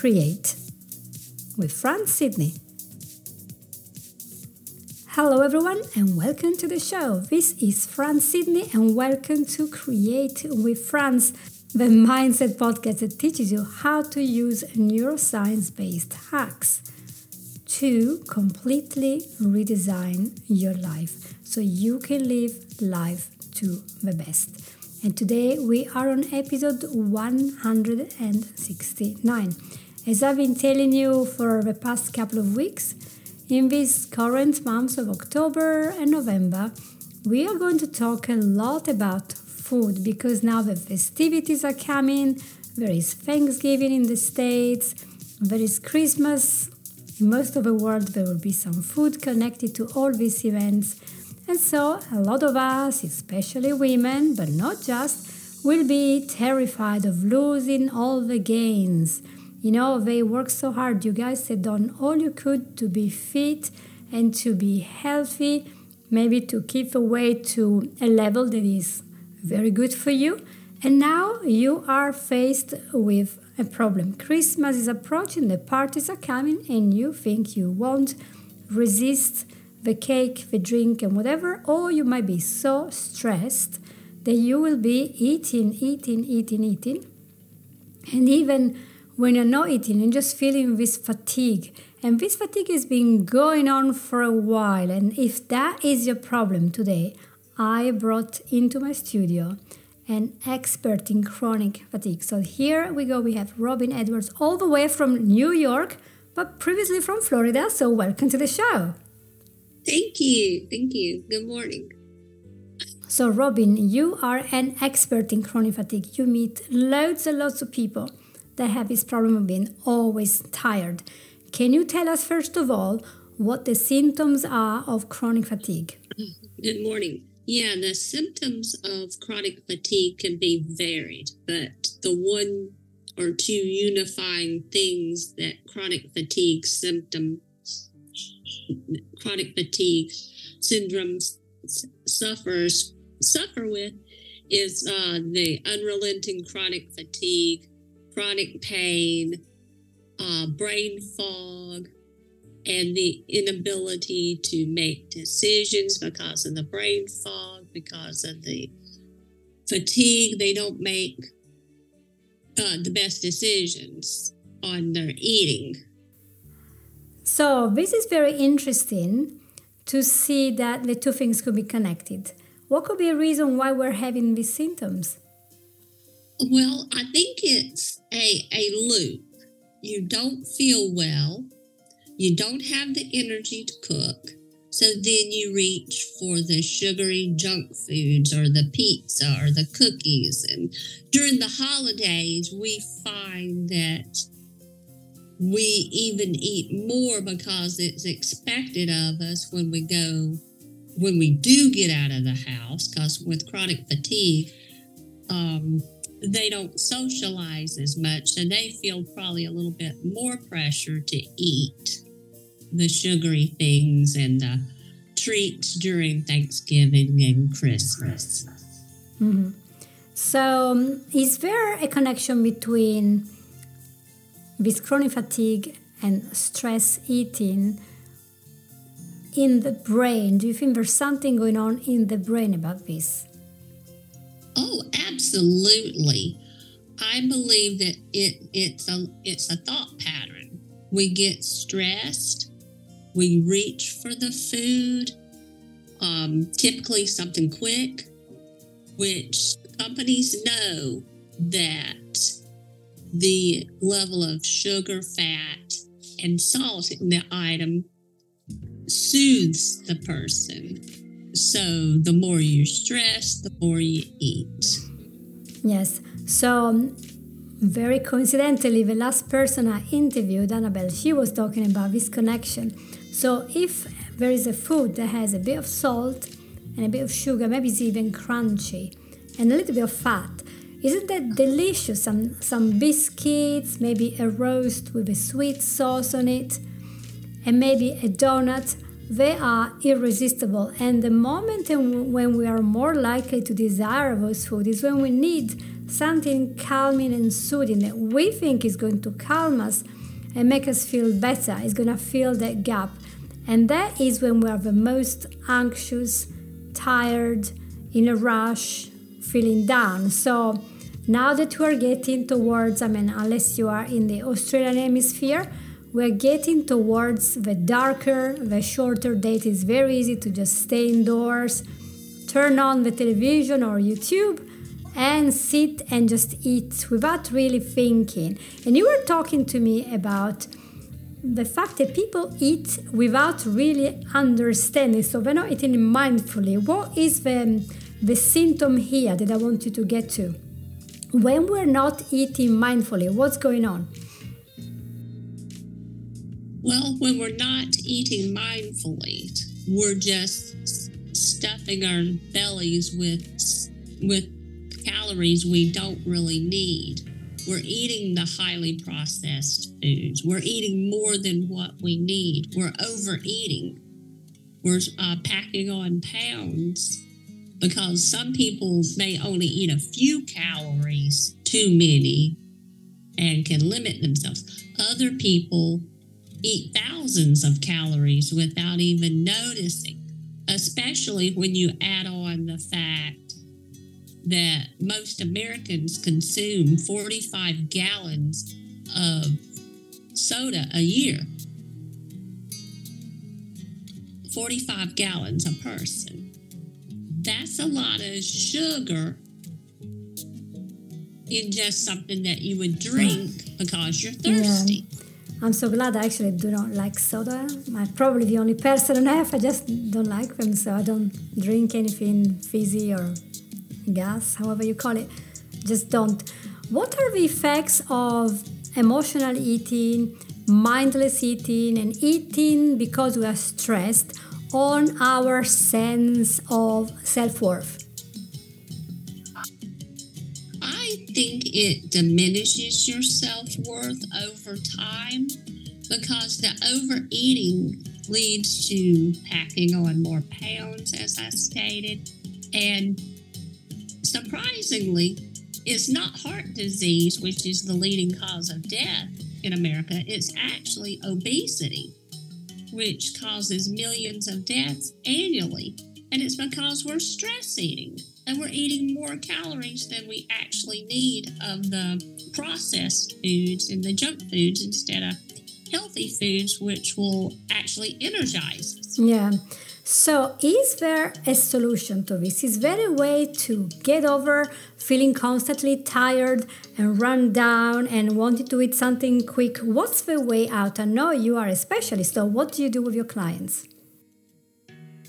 Create with Franz Sidney. Hello, everyone, and welcome to the show. This is Franz Sidney, and welcome to Create with Franz, the mindset podcast that teaches you how to use neuroscience based hacks to completely redesign your life so you can live life to the best. And today we are on episode 169. As I've been telling you for the past couple of weeks, in these current months of October and November, we are going to talk a lot about food because now the festivities are coming. There is Thanksgiving in the States, there is Christmas. In most of the world, there will be some food connected to all these events. And so, a lot of us, especially women, but not just, will be terrified of losing all the gains you know, they work so hard. You guys have done all you could to be fit and to be healthy, maybe to keep the weight to a level that is very good for you. And now you are faced with a problem. Christmas is approaching, the parties are coming, and you think you won't resist the cake, the drink, and whatever, or you might be so stressed that you will be eating, eating, eating, eating, and even when you're not eating and just feeling this fatigue. And this fatigue has been going on for a while. And if that is your problem today, I brought into my studio an expert in chronic fatigue. So here we go. We have Robin Edwards, all the way from New York, but previously from Florida. So welcome to the show. Thank you. Thank you. Good morning. So, Robin, you are an expert in chronic fatigue. You meet loads and lots of people that have this problem of being always tired. Can you tell us, first of all, what the symptoms are of chronic fatigue? Good morning. Yeah, the symptoms of chronic fatigue can be varied, but the one or two unifying things that chronic fatigue symptoms, chronic fatigue syndromes suffers suffer with is uh, the unrelenting chronic fatigue, chronic pain, uh, brain fog, and the inability to make decisions because of the brain fog, because of the fatigue. They don't make uh, the best decisions on their eating. So, this is very interesting to see that the two things could be connected. What could be a reason why we're having these symptoms? Well, I think it's a, a loop. You don't feel well, you don't have the energy to cook, so then you reach for the sugary junk foods or the pizza or the cookies. And during the holidays, we find that we even eat more because it's expected of us when we go, when we do get out of the house, because with chronic fatigue, um, they don't socialize as much, so they feel probably a little bit more pressure to eat the sugary things and the treats during Thanksgiving and Christmas. Mm-hmm. So, um, is there a connection between this chronic fatigue and stress eating in the brain? Do you think there's something going on in the brain about this? Oh, absolutely. I believe that it it's a it's a thought pattern. We get stressed, we reach for the food, um, typically something quick, which companies know that the level of sugar, fat, and salt in the item soothes the person. So the more you're stressed, the more you eat. Yes. So um, very coincidentally, the last person I interviewed, Annabelle, she was talking about this connection. So if there is a food that has a bit of salt and a bit of sugar, maybe it's even crunchy, and a little bit of fat, isn't that delicious? Some some biscuits, maybe a roast with a sweet sauce on it, and maybe a donut they are irresistible. And the moment when we are more likely to desire those food is when we need something calming and soothing that we think is going to calm us and make us feel better, is going to fill that gap. And that is when we are the most anxious, tired, in a rush, feeling down. So now that we're getting towards, I mean, unless you are in the Australian hemisphere, we're getting towards the darker, the shorter date. It's very easy to just stay indoors, turn on the television or YouTube, and sit and just eat without really thinking. And you were talking to me about the fact that people eat without really understanding. So they're not eating mindfully. What is the, the symptom here that I want you to get to? When we're not eating mindfully, what's going on? Well, when we're not eating mindfully, we're just stuffing our bellies with with calories we don't really need. We're eating the highly processed foods. We're eating more than what we need. We're overeating. We're uh, packing on pounds because some people may only eat a few calories too many and can limit themselves. Other people eat thousands of calories without even noticing, especially when you add on the fact that most Americans consume 45 gallons of soda a year. 45 gallons a person. That's a lot of sugar in just something that you would drink because you're thirsty. Yeah. I'm so glad I actually do not like soda. I'm probably the only person on earth. I just don't like them, so I don't drink anything fizzy or gas, however you call it. Just don't. What are the effects of emotional eating, mindless eating, and eating because we are stressed on our sense of self worth? Think it diminishes your self worth over time because the overeating leads to packing on more pounds, as I stated. And surprisingly, it's not heart disease, which is the leading cause of death in America, it's actually obesity, which causes millions of deaths annually. And it's because we're stress eating and we're eating more calories than we actually need of the processed foods and the junk foods instead of healthy foods, which will actually energize us. Yeah. So, is there a solution to this? Is there a way to get over feeling constantly tired and run down and wanting to eat something quick? What's the way out? I know you are a specialist, so what do you do with your clients?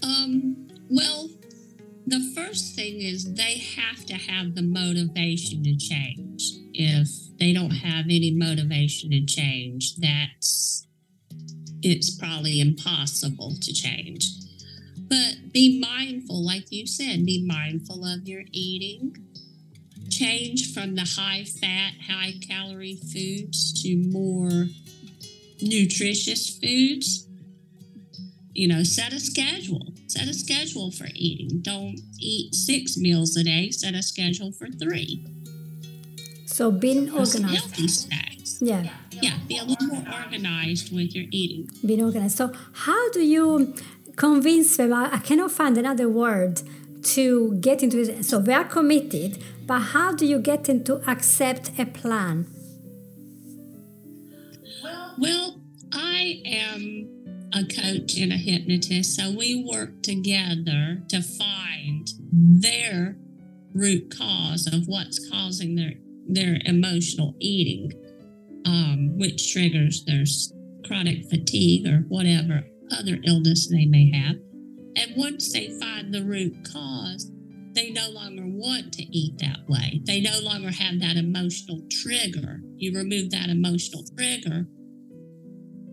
Um, well, the first thing is they have to have the motivation to change. If they don't have any motivation to change, that's it's probably impossible to change. But be mindful, like you said, be mindful of your eating. Change from the high fat, high calorie foods to more nutritious foods. You know, set a schedule Set a schedule for eating. Don't eat six meals a day. Set a schedule for three. So being organized. Yeah. Yeah. Be a little more organized with your eating. Being organized. So how do you convince them? I cannot find another word to get into it. So they are committed, but how do you get them to accept a plan? Well, I am a coach and a hypnotist. So we work together to find their root cause of what's causing their their emotional eating, um, which triggers their chronic fatigue or whatever other illness they may have. And once they find the root cause, they no longer want to eat that way. They no longer have that emotional trigger. You remove that emotional trigger,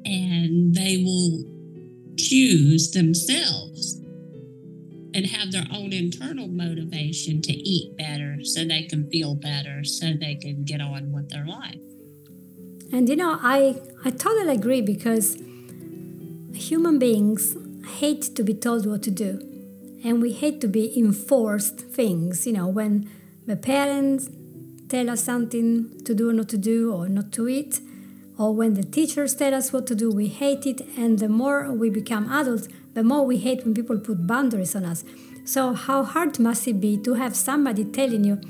and they will choose themselves and have their own internal motivation to eat better so they can feel better so they can get on with their life. And you know i i totally agree because human beings hate to be told what to do. And we hate to be enforced things you know when the parents tell us something to do or not to do or not to eat, or when the teachers tell us what to do, we hate it. And the more we become adults, the more we hate when people put boundaries on us. So, how hard must it be to have somebody telling you,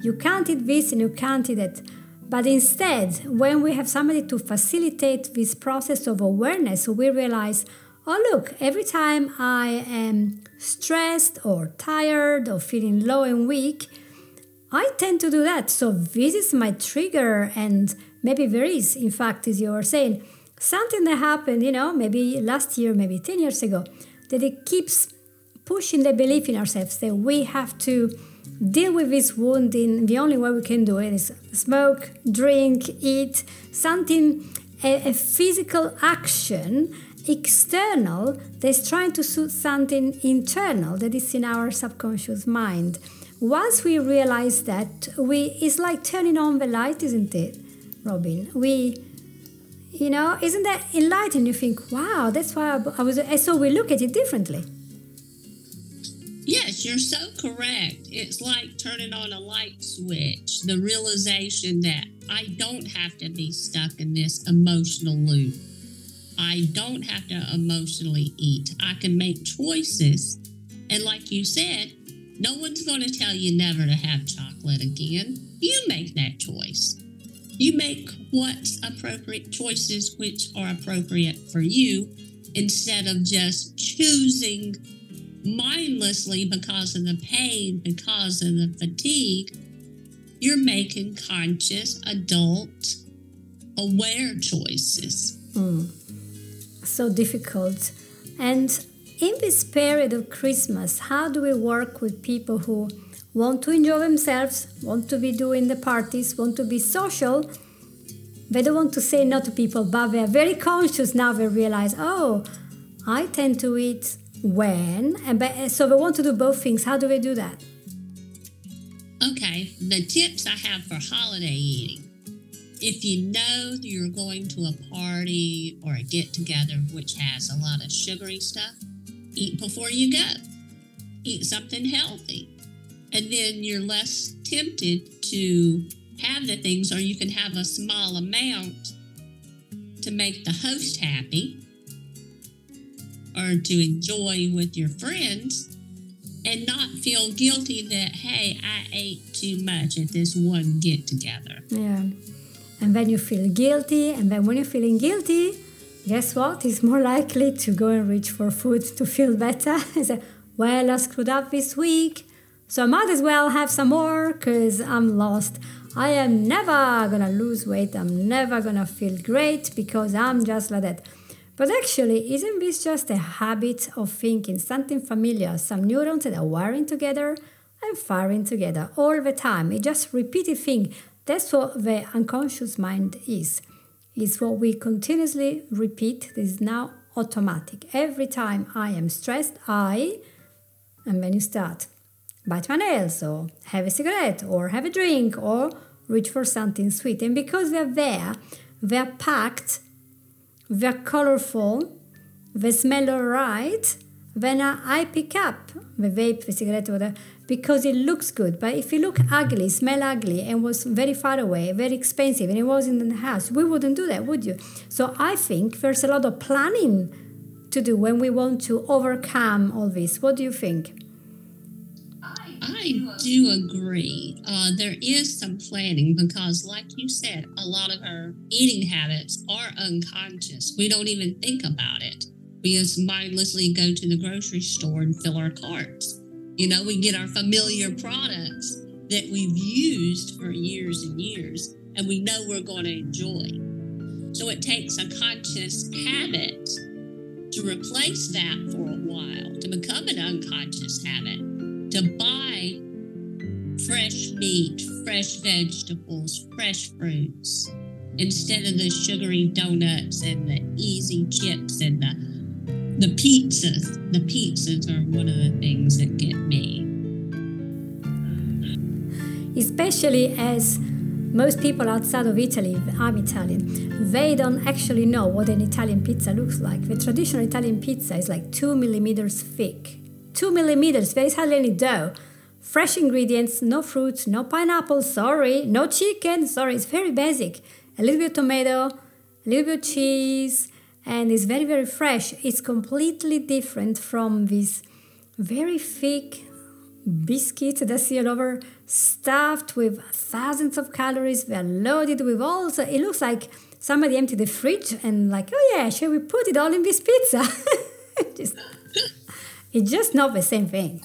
you can't eat this and you can't eat that? But instead, when we have somebody to facilitate this process of awareness, we realize, oh, look, every time I am stressed or tired or feeling low and weak, I tend to do that. So this is my trigger, and maybe there is, in fact, as you were saying, something that happened, you know, maybe last year, maybe 10 years ago, that it keeps pushing the belief in ourselves that we have to deal with this wound in the only way we can do it is smoke, drink, eat, something, a, a physical action external that's trying to suit something internal that is in our subconscious mind. Once we realize that, we it's like turning on the light, isn't it, Robin? We, you know, isn't that enlightening? You think, wow, that's why I, was. So we look at it differently. Yes, you're so correct. It's like turning on a light switch, the realization that I don't have to be stuck in this emotional loop. I don't have to emotionally eat. I can make choices. And like you said, no one's going to tell you never to have chocolate again. You make that choice. You make what's appropriate choices which are appropriate for you instead of just choosing mindlessly because of the pain, because of the fatigue, you're making conscious, adult, aware choices. Mm. So difficult. And in this period of Christmas, how do we work with people who want to enjoy themselves, want to be doing the parties, want to be social? They don't want to say no to people, but they're very conscious now. They realize, oh, I tend to eat when and but, so they want to do both things how do they do that okay the tips i have for holiday eating if you know you're going to a party or a get together which has a lot of sugary stuff eat before you go eat something healthy and then you're less tempted to have the things or you can have a small amount to make the host happy or to enjoy with your friends and not feel guilty that, hey, I ate too much at this one get together. Yeah. And then you feel guilty, and then when you're feeling guilty, guess what? It's more likely to go and reach for food to feel better. well, I screwed up this week, so I might as well have some more because I'm lost. I am never gonna lose weight. I'm never gonna feel great because I'm just like that. But actually, isn't this just a habit of thinking, something familiar, some neurons that are wiring together and firing together all the time? It's just repeated thing. That's what the unconscious mind is. It's what we continuously repeat. This is now automatic. Every time I am stressed, I, and then you start, bite my nails or have a cigarette or have a drink or reach for something sweet. And because they're there, they're packed they're colorful, they smell alright, then I pick up the vape, the cigarette, whatever, because it looks good. But if you look ugly, smell ugly, and was very far away, very expensive, and it wasn't in the house, we wouldn't do that, would you? So I think there's a lot of planning to do when we want to overcome all this. What do you think? I do agree. Uh, there is some planning because, like you said, a lot of our eating habits are unconscious. We don't even think about it. We just mindlessly go to the grocery store and fill our carts. You know, we get our familiar products that we've used for years and years, and we know we're going to enjoy. So it takes a conscious habit to replace that for a while, to become an unconscious habit to buy fresh meat, fresh vegetables, fresh fruits instead of the sugary donuts and the easy chips and the the pizzas. The pizzas are one of the things that get me. Especially as most people outside of Italy, I'm Italian, they don't actually know what an Italian pizza looks like. The traditional Italian pizza is like two millimeters thick two millimeters, there is hardly any dough. fresh ingredients, no fruit, no pineapple, sorry, no chicken, sorry, it's very basic. A little bit of tomato, a little bit of cheese, and it's very, very fresh. It's completely different from this very thick biscuit that see all over, stuffed with thousands of calories. They're loaded with all. So it looks like somebody emptied the fridge and like, oh yeah, shall we put it all in this pizza? just, it's just not the same thing.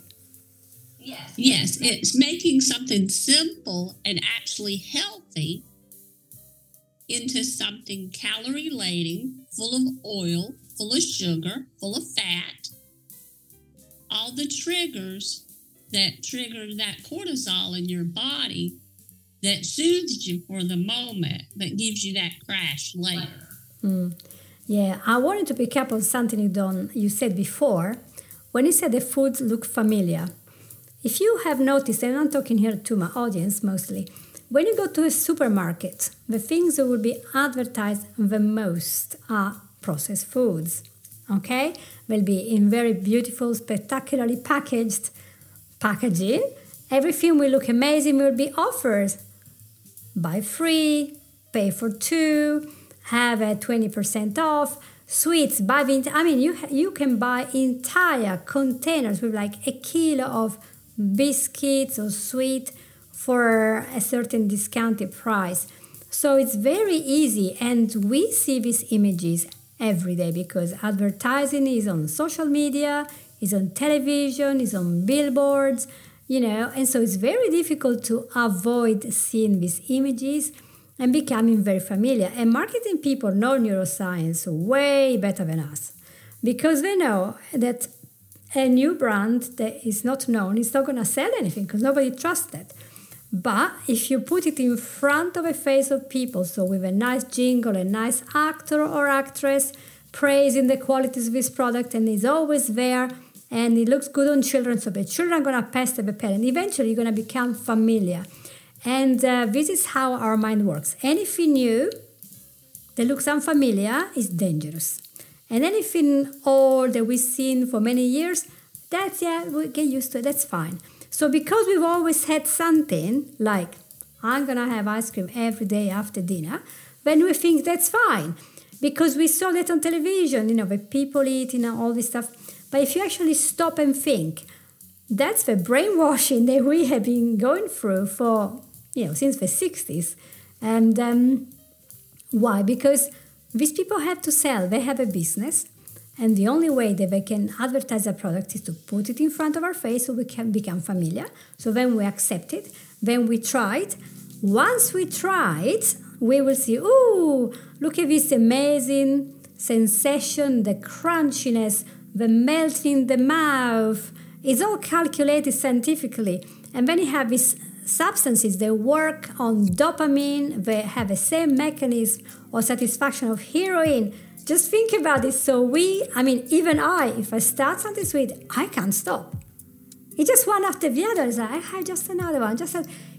Yes. Yes, it's making something simple and actually healthy into something calorie laden, full of oil, full of sugar, full of fat. All the triggers that trigger that cortisol in your body that soothes you for the moment but gives you that crash later. Mm. Yeah, I wanted to pick up on something you done you said before when you say the foods look familiar. If you have noticed, and I'm talking here to my audience mostly, when you go to a supermarket, the things that will be advertised the most are processed foods. Okay? They'll be in very beautiful, spectacularly packaged packaging. Everything will look amazing, will be offered. Buy free, pay for two, have a 20% off, sweets, buy, I mean, you, you can buy entire containers with like a kilo of biscuits or sweet for a certain discounted price. So it's very easy, and we see these images every day because advertising is on social media, is on television, is on billboards, you know, and so it's very difficult to avoid seeing these images and becoming very familiar. And marketing people know neuroscience way better than us because they know that a new brand that is not known is not going to sell anything because nobody trusts it. But if you put it in front of a face of people, so with a nice jingle, a nice actor or actress praising the qualities of this product and is always there and it looks good on children, so the children are going to pester the parent. Eventually, you're going to become familiar. And uh, this is how our mind works. Anything new that looks unfamiliar is dangerous. And anything old that we've seen for many years, that's, yeah, we get used to it, that's fine. So because we've always had something like, I'm to have ice cream every day after dinner, then we think that's fine. Because we saw that on television, you know, the people eating and all this stuff. But if you actually stop and think, that's the brainwashing that we have been going through for, you know, since the 60s. And um, why? Because these people have to sell, they have a business. And the only way that they can advertise a product is to put it in front of our face so we can become familiar. So then we accept it, then we try it. Once we try it, we will see, oh, look at this amazing sensation, the crunchiness, the melting in the mouth. It's all calculated scientifically. And then you have these substances that work on dopamine, they have the same mechanism or satisfaction of heroin. Just think about it. So we, I mean, even I, if I start something sweet, I can't stop. It's just one after the other. It's like, I have just another one. Just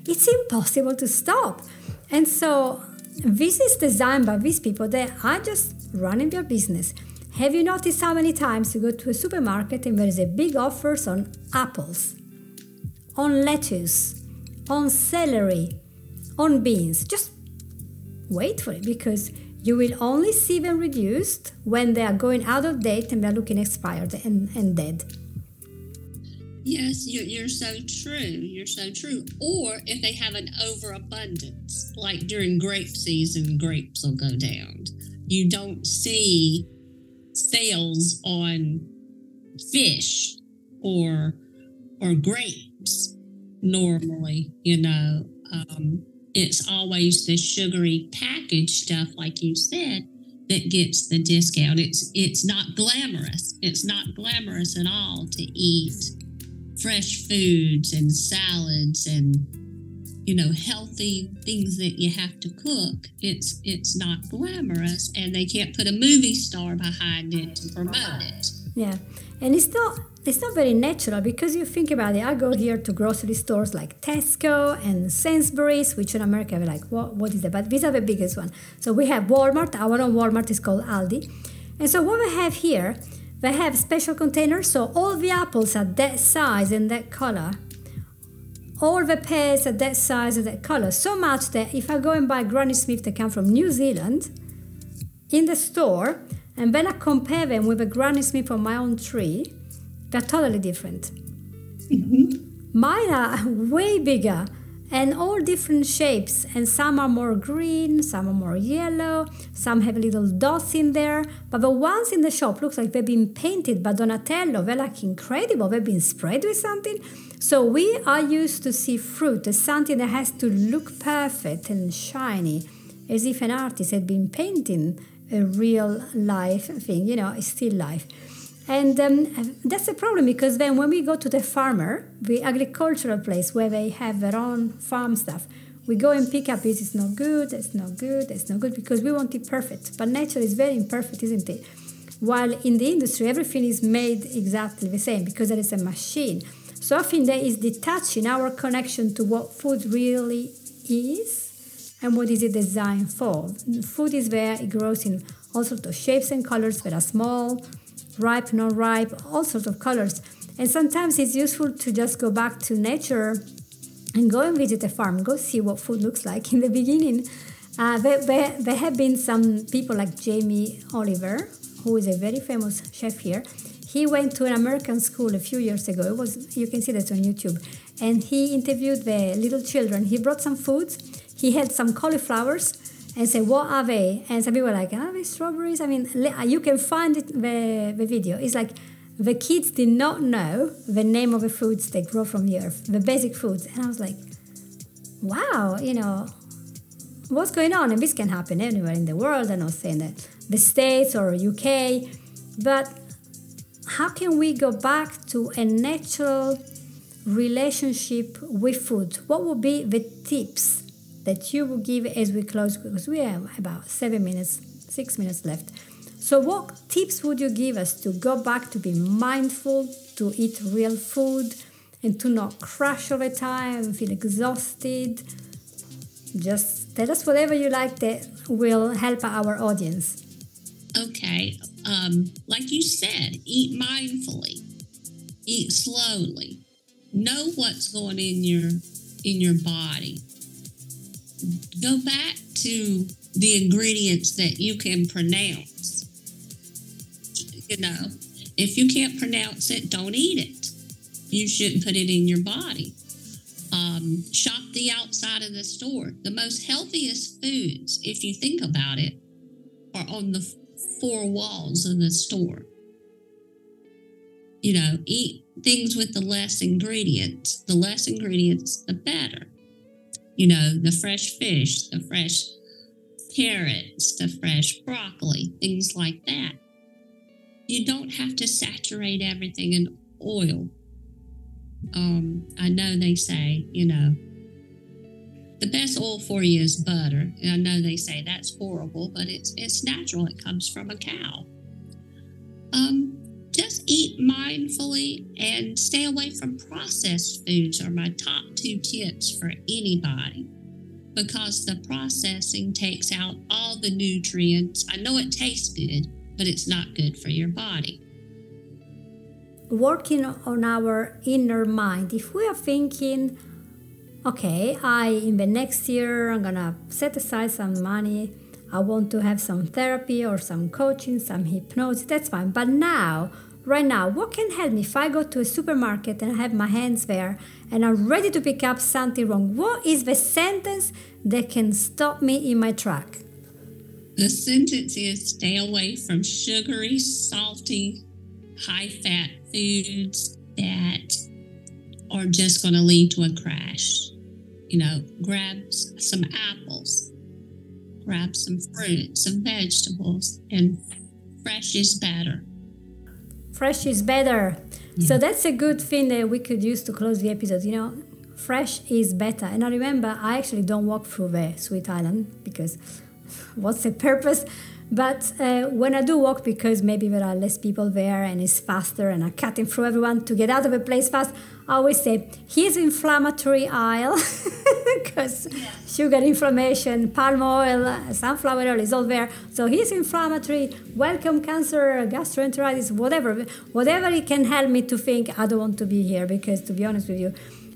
it's impossible to stop. And so this is designed by these people that are just running their business. Have you noticed how many times you go to a supermarket and there is a big offers on apples, on lettuce, on celery, on beans? Just wait for it because you will only see them reduced when they are going out of date and they're looking expired and, and dead. Yes, you're, you're so true. You're so true. Or if they have an overabundance, like during grape season, grapes will go down. You don't see sales on fish or or grapes normally you know um, it's always the sugary packaged stuff like you said that gets the discount. It's it's not glamorous. It's not glamorous at all to eat fresh foods and salads and you know healthy things that you have to cook. It's it's not glamorous and they can't put a movie star behind it to promote it yeah. And it's not it's not very natural because you think about it. I go here to grocery stores like tesco and sainsbury's which in america we're like what, what is that? But these are the biggest one. So we have walmart. Our own walmart is called aldi. And so what we have here they have special containers. So all the apples are that size and that color. All the pears are that size and that color. So much that if I go and buy Granny Smith that come from New Zealand in the store, and when I compare them with a Granny Smith from my own tree, they're totally different. Mm-hmm. Mine are way bigger and all different shapes and some are more green some are more yellow some have little dots in there but the ones in the shop looks like they've been painted by donatello they're like incredible they've been sprayed with something so we are used to see fruit as something that has to look perfect and shiny as if an artist had been painting a real life thing you know still life and um, that's a problem because then when we go to the farmer, the agricultural place where they have their own farm stuff, we go and pick up this is not good, it's not good, it's not good because we want it perfect. But nature is very imperfect, isn't it? While in the industry, everything is made exactly the same because there is a machine. So often there is detaching our connection to what food really is and what is it designed for. Food is there, it grows in all sorts of shapes and colors are small, ripe, non ripe, all sorts of colors. And sometimes it's useful to just go back to nature and go and visit a farm, go see what food looks like. In the beginning, uh, there, there, there have been some people like Jamie Oliver, who is a very famous chef here. He went to an American school a few years ago. It was you can see that on YouTube, and he interviewed the little children. He brought some foods. He had some cauliflowers and say, what are they? And some people were like, are they strawberries? I mean, you can find it, the, the video. It's like the kids did not know the name of the foods they grow from the earth, the basic foods. And I was like, wow, you know, what's going on? And this can happen anywhere in the world. I'm not saying that the States or UK, but how can we go back to a natural relationship with food? What would be the tips that you will give as we close because we have about seven minutes, six minutes left. So, what tips would you give us to go back to be mindful, to eat real food, and to not crash the time, feel exhausted? Just tell us whatever you like that will help our audience. Okay. Um, like you said, eat mindfully, eat slowly, know what's going in your in your body go back to the ingredients that you can pronounce. You know, if you can't pronounce it, don't eat it. You shouldn't put it in your body. Um, shop the outside of the store. The most healthiest foods, if you think about it, are on the four walls of the store. You know, eat things with the less ingredients. The less ingredients, the better you know, the fresh fish, the fresh carrots, the fresh broccoli, things like that. You don't have to saturate everything in oil. Um, I know they say, you know, the best oil for you is butter. And I know they say that's horrible, but it's it's natural. It comes from a cow. Um, mindfully and stay away from processed foods are my top two tips for anybody because the processing takes out all the nutrients. I know it tastes good, but it's not good for your body. Working on our inner mind, if we are thinking, okay, I in the next year I'm gonna set aside some money, I want to have some therapy or some coaching, some hypnosis, that's fine. But now right now, what can help me if I go to a supermarket and I have my hands there and I'm ready to pick up something wrong? What is the sentence that can stop me in my track? The sentence is stay away from sugary, salty, high fat foods that are just going to lead to a crash. You know, grab some apples, grab some fruit, some vegetables, and fresh is better fresh is better. Yeah. So that's a good thing that we could use to close the episode. You know, fresh is better. And I remember I actually don't walk through the Sweet Island because what's the purpose? But uh, when I do walk, because maybe there are less people there and it's faster and I'm cutting through everyone to get out of a place fast, I always say, here's inflammatory aisle because yeah. sugar inflammation, palm oil, sunflower oil is all there. So here's inflammatory, welcome cancer, gastroenteritis, whatever. Whatever it can help me to think, I don't want to be here because to be honest with you,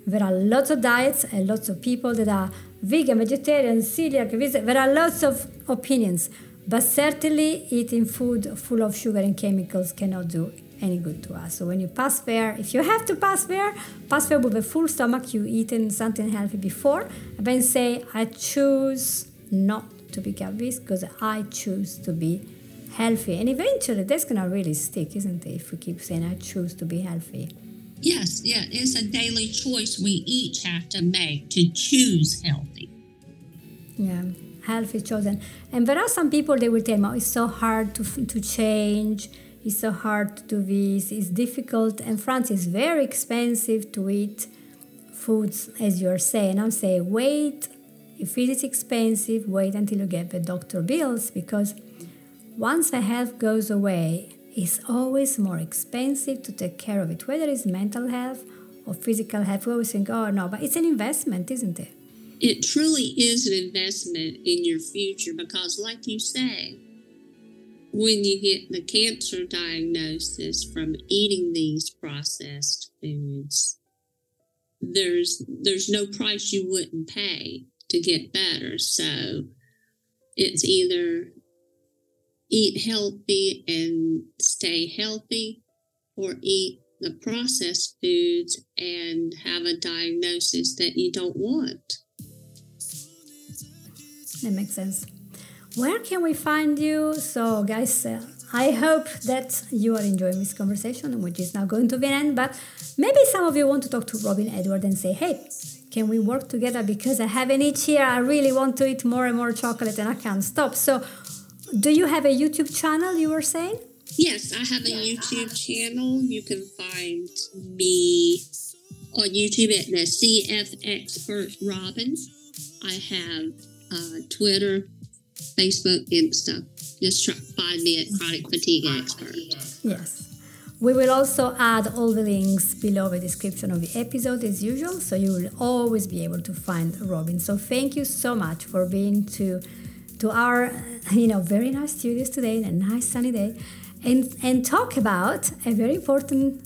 There are lots of diets and lots of people that are vegan, vegetarian, celiac. There are lots of opinions, but certainly eating food full of sugar and chemicals cannot do any good to us. So when you pass there, if you have to pass there, pass there with a full stomach. You eaten something healthy before, and then say, "I choose not to be this because I choose to be healthy." And eventually, that's gonna really stick, isn't it? If we keep saying, "I choose to be healthy." Yes, yeah, it's a daily choice we each have to make to choose healthy. Yeah, healthy chosen. And there are some people they will tell me, oh, it's so hard to, to change, it's so hard to do this, it's difficult. And France is very expensive to eat foods, as you're saying. I'm saying, wait, if it is expensive, wait until you get the doctor bills because once the health goes away, it's always more expensive to take care of it, whether it's mental health or physical health. We always think, oh no, but it's an investment, isn't it? It truly is an investment in your future because, like you say, when you get the cancer diagnosis from eating these processed foods, there's there's no price you wouldn't pay to get better. So it's either eat healthy and stay healthy, or eat the processed foods and have a diagnosis that you don't want. That makes sense. Where can we find you? So, guys, uh, I hope that you are enjoying this conversation, which is now going to be an end. But maybe some of you want to talk to Robin Edward and say, hey, can we work together? Because I have an itch here. I really want to eat more and more chocolate and I can't stop. So, do you have a YouTube channel you were saying? Yes, I have a YouTube channel. You can find me on YouTube at the CF Expert Robin. I have uh, Twitter, Facebook, Insta. Just try, find me at Chronic Fatigue Expert. Yes. We will also add all the links below the description of the episode as usual, so you will always be able to find Robin. So thank you so much for being to to our you know very nice studios today a nice sunny day and and talk about a very important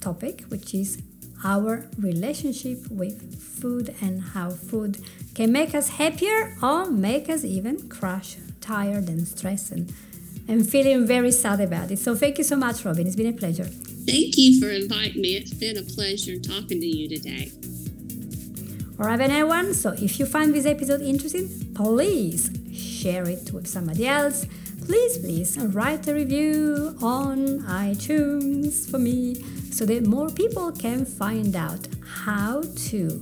topic which is our relationship with food and how food can make us happier or make us even crash tired and stressed and, and feeling very sad about it. So thank you so much robin. It's been a pleasure. Thank you for inviting me. It's been a pleasure talking to you today. All right everyone. So if you find this episode interesting please share it with somebody else. Please, please write a review on iTunes for me so that more people can find out how to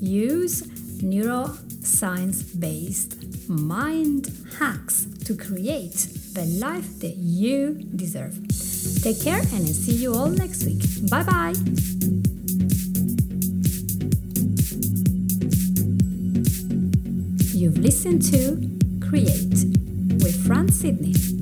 use neuroscience based mind hacks to create the life that you deserve. Take care and I'll see you all next week. Bye bye. You've listened to Create with Franz Sidney.